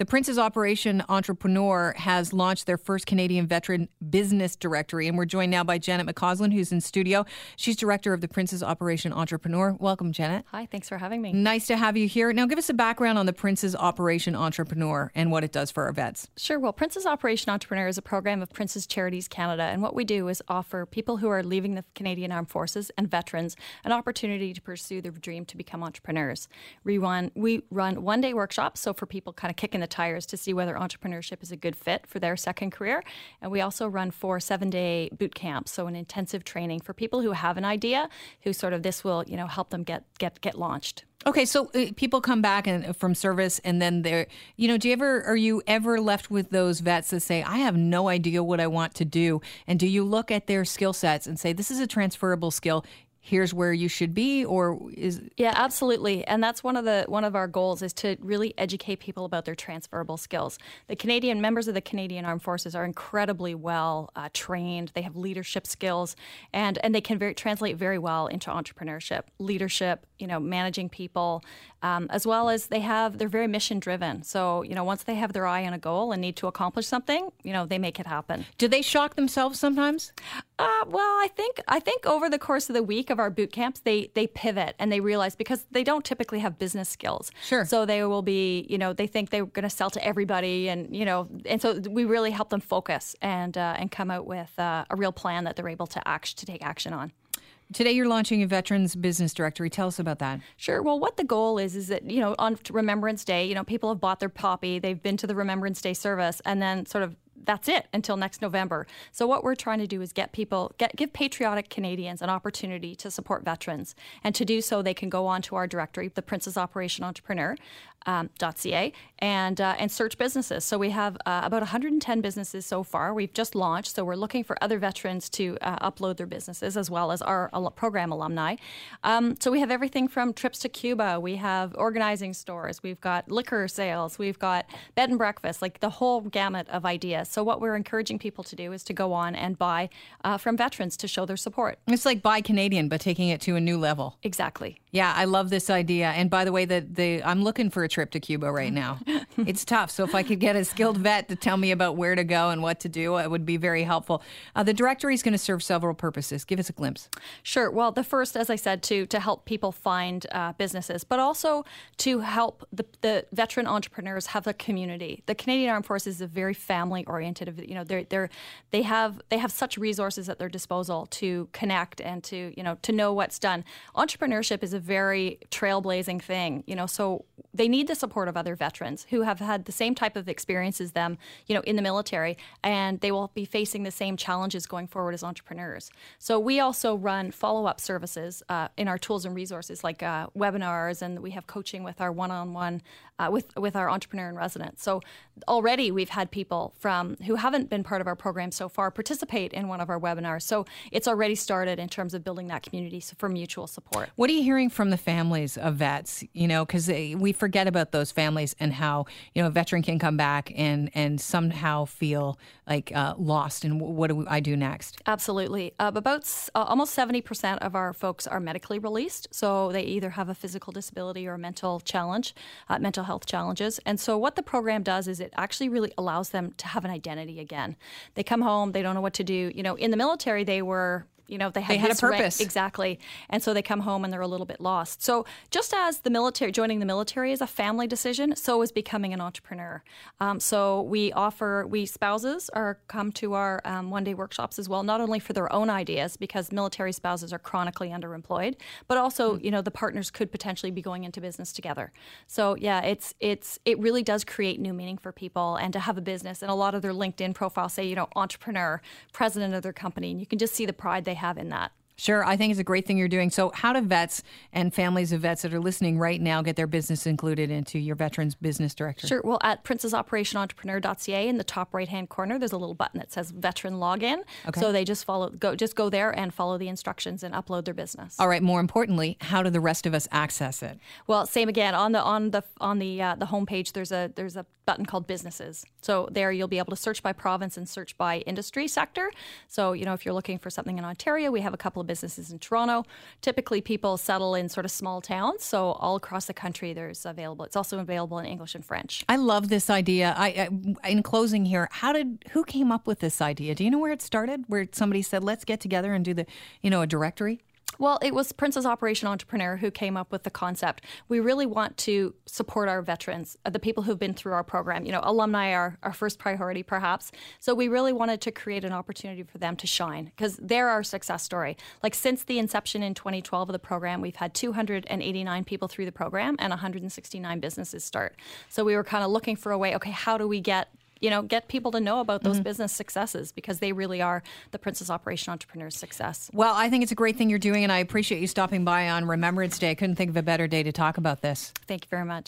The Prince's Operation Entrepreneur has launched their first Canadian veteran business directory, and we're joined now by Janet McCausland, who's in studio. She's director of the Prince's Operation Entrepreneur. Welcome, Janet. Hi, thanks for having me. Nice to have you here. Now, give us a background on the Prince's Operation Entrepreneur and what it does for our vets. Sure. Well, Prince's Operation Entrepreneur is a program of Prince's Charities Canada, and what we do is offer people who are leaving the Canadian Armed Forces and veterans an opportunity to pursue their dream to become entrepreneurs. We run we run one day workshops, so for people kind of kicking the tires to see whether entrepreneurship is a good fit for their second career, and we also run four seven day boot camps, so an intensive training for people who have an idea, who sort of this will you know help them get get get launched. Okay, so uh, people come back and from service, and then they're, you know, do you ever are you ever left with those vets that say, "I have no idea what I want to do," and do you look at their skill sets and say, "This is a transferable skill"? Here's where you should be or is yeah absolutely. And that's one of the one of our goals is to really educate people about their transferable skills. The canadian members of the canadian armed forces are incredibly well uh, trained. They have leadership skills and and they can very, translate very well into entrepreneurship leadership you know managing people um, as well as they have they're very mission driven so you know once they have their eye on a goal and need to accomplish something you know they make it happen. Do they shock themselves sometimes uh, well i think i think over the course of the week of our boot camps, they they pivot and they realize because they don't typically have business skills. Sure. So they will be, you know, they think they're going to sell to everybody, and you know, and so we really help them focus and uh, and come out with uh, a real plan that they're able to act to take action on. Today you're launching a veterans business directory. Tell us about that. Sure. Well, what the goal is is that you know on Remembrance Day, you know people have bought their poppy, they've been to the Remembrance Day service, and then sort of that's it until next November. So what we're trying to do is get people get give patriotic Canadians an opportunity to support veterans, and to do so they can go on to our directory, the Prince's Operation Entrepreneur, um, .ca and uh, and search businesses. So we have uh, about 110 businesses so far. We've just launched, so we're looking for other veterans to uh, upload their businesses as well as our al- program alumni. Um, so we have everything from trips to Cuba. We have organizing stores. We've got liquor sales. We've got bed and breakfast, like the whole gamut of ideas. So what we're encouraging people to do is to go on and buy uh, from veterans to show their support. It's like buy Canadian, but taking it to a new level. Exactly. Yeah, I love this idea. And by the way, the, the I'm looking for a trip to Cuba right now. it's tough. So if I could get a skilled vet to tell me about where to go and what to do, it would be very helpful. Uh, the directory is going to serve several purposes. Give us a glimpse. Sure. Well, the first, as I said, to to help people find uh, businesses, but also to help the, the veteran entrepreneurs have a community. The Canadian Armed Forces is a very family oriented. You know, they're they're they have they have such resources at their disposal to connect and to you know to know what's done. Entrepreneurship is a very trailblazing thing. You know, so they need the support of other veterans who have had the same type of experience as them, you know, in the military, and they will be facing the same challenges going forward as entrepreneurs. So we also run follow-up services uh, in our tools and resources, like uh, webinars, and we have coaching with our one-on-one uh, with with our entrepreneur in residence. So already we've had people from who haven't been part of our program so far participate in one of our webinars. So it's already started in terms of building that community for mutual support. What are you hearing from the families of vets? You know, because we forget about those families and how you know a veteran can come back and and somehow feel like uh, lost and what do I do next? Absolutely. Uh, about uh, almost seventy percent of our folks are medically released, so they either have a physical disability or a mental challenge, uh, mental health challenges. And so what the program does is it actually really allows them to have an identity again. They come home, they don't know what to do. You know, in the military, they were you know, they had, they had a purpose. Rank, exactly. And so they come home and they're a little bit lost. So just as the military, joining the military is a family decision, so is becoming an entrepreneur. Um, so we offer, we spouses are come to our um, one day workshops as well, not only for their own ideas, because military spouses are chronically underemployed, but also, mm-hmm. you know, the partners could potentially be going into business together. So yeah, it's, it's, it really does create new meaning for people and to have a business. And a lot of their LinkedIn profiles say, you know, entrepreneur, president of their company. And you can just see the pride they have in that. Sure, I think it's a great thing you're doing. So, how do vets and families of vets that are listening right now get their business included into your Veterans Business Director? Sure. Well, at princesoperationentrepreneur.ca in the top right hand corner, there's a little button that says Veteran Login. Okay. So they just follow, go, just go there and follow the instructions and upload their business. All right. More importantly, how do the rest of us access it? Well, same again on the on the on the uh, the homepage. There's a there's a button called businesses. So there you'll be able to search by province and search by industry sector. So, you know, if you're looking for something in Ontario, we have a couple of businesses in Toronto. Typically people settle in sort of small towns. So all across the country there's available. It's also available in English and French. I love this idea. I, I in closing here, how did who came up with this idea? Do you know where it started? Where somebody said, "Let's get together and do the, you know, a directory"? Well, it was Prince's Operation Entrepreneur who came up with the concept. We really want to support our veterans, uh, the people who've been through our program. You know, alumni are our first priority, perhaps. So we really wanted to create an opportunity for them to shine because they're our success story. Like since the inception in 2012 of the program, we've had 289 people through the program and 169 businesses start. So we were kind of looking for a way. Okay, how do we get you know, get people to know about those mm-hmm. business successes because they really are the Prince's Operation Entrepreneur's success. Well, I think it's a great thing you're doing, and I appreciate you stopping by on Remembrance Day. I couldn't think of a better day to talk about this. Thank you very much.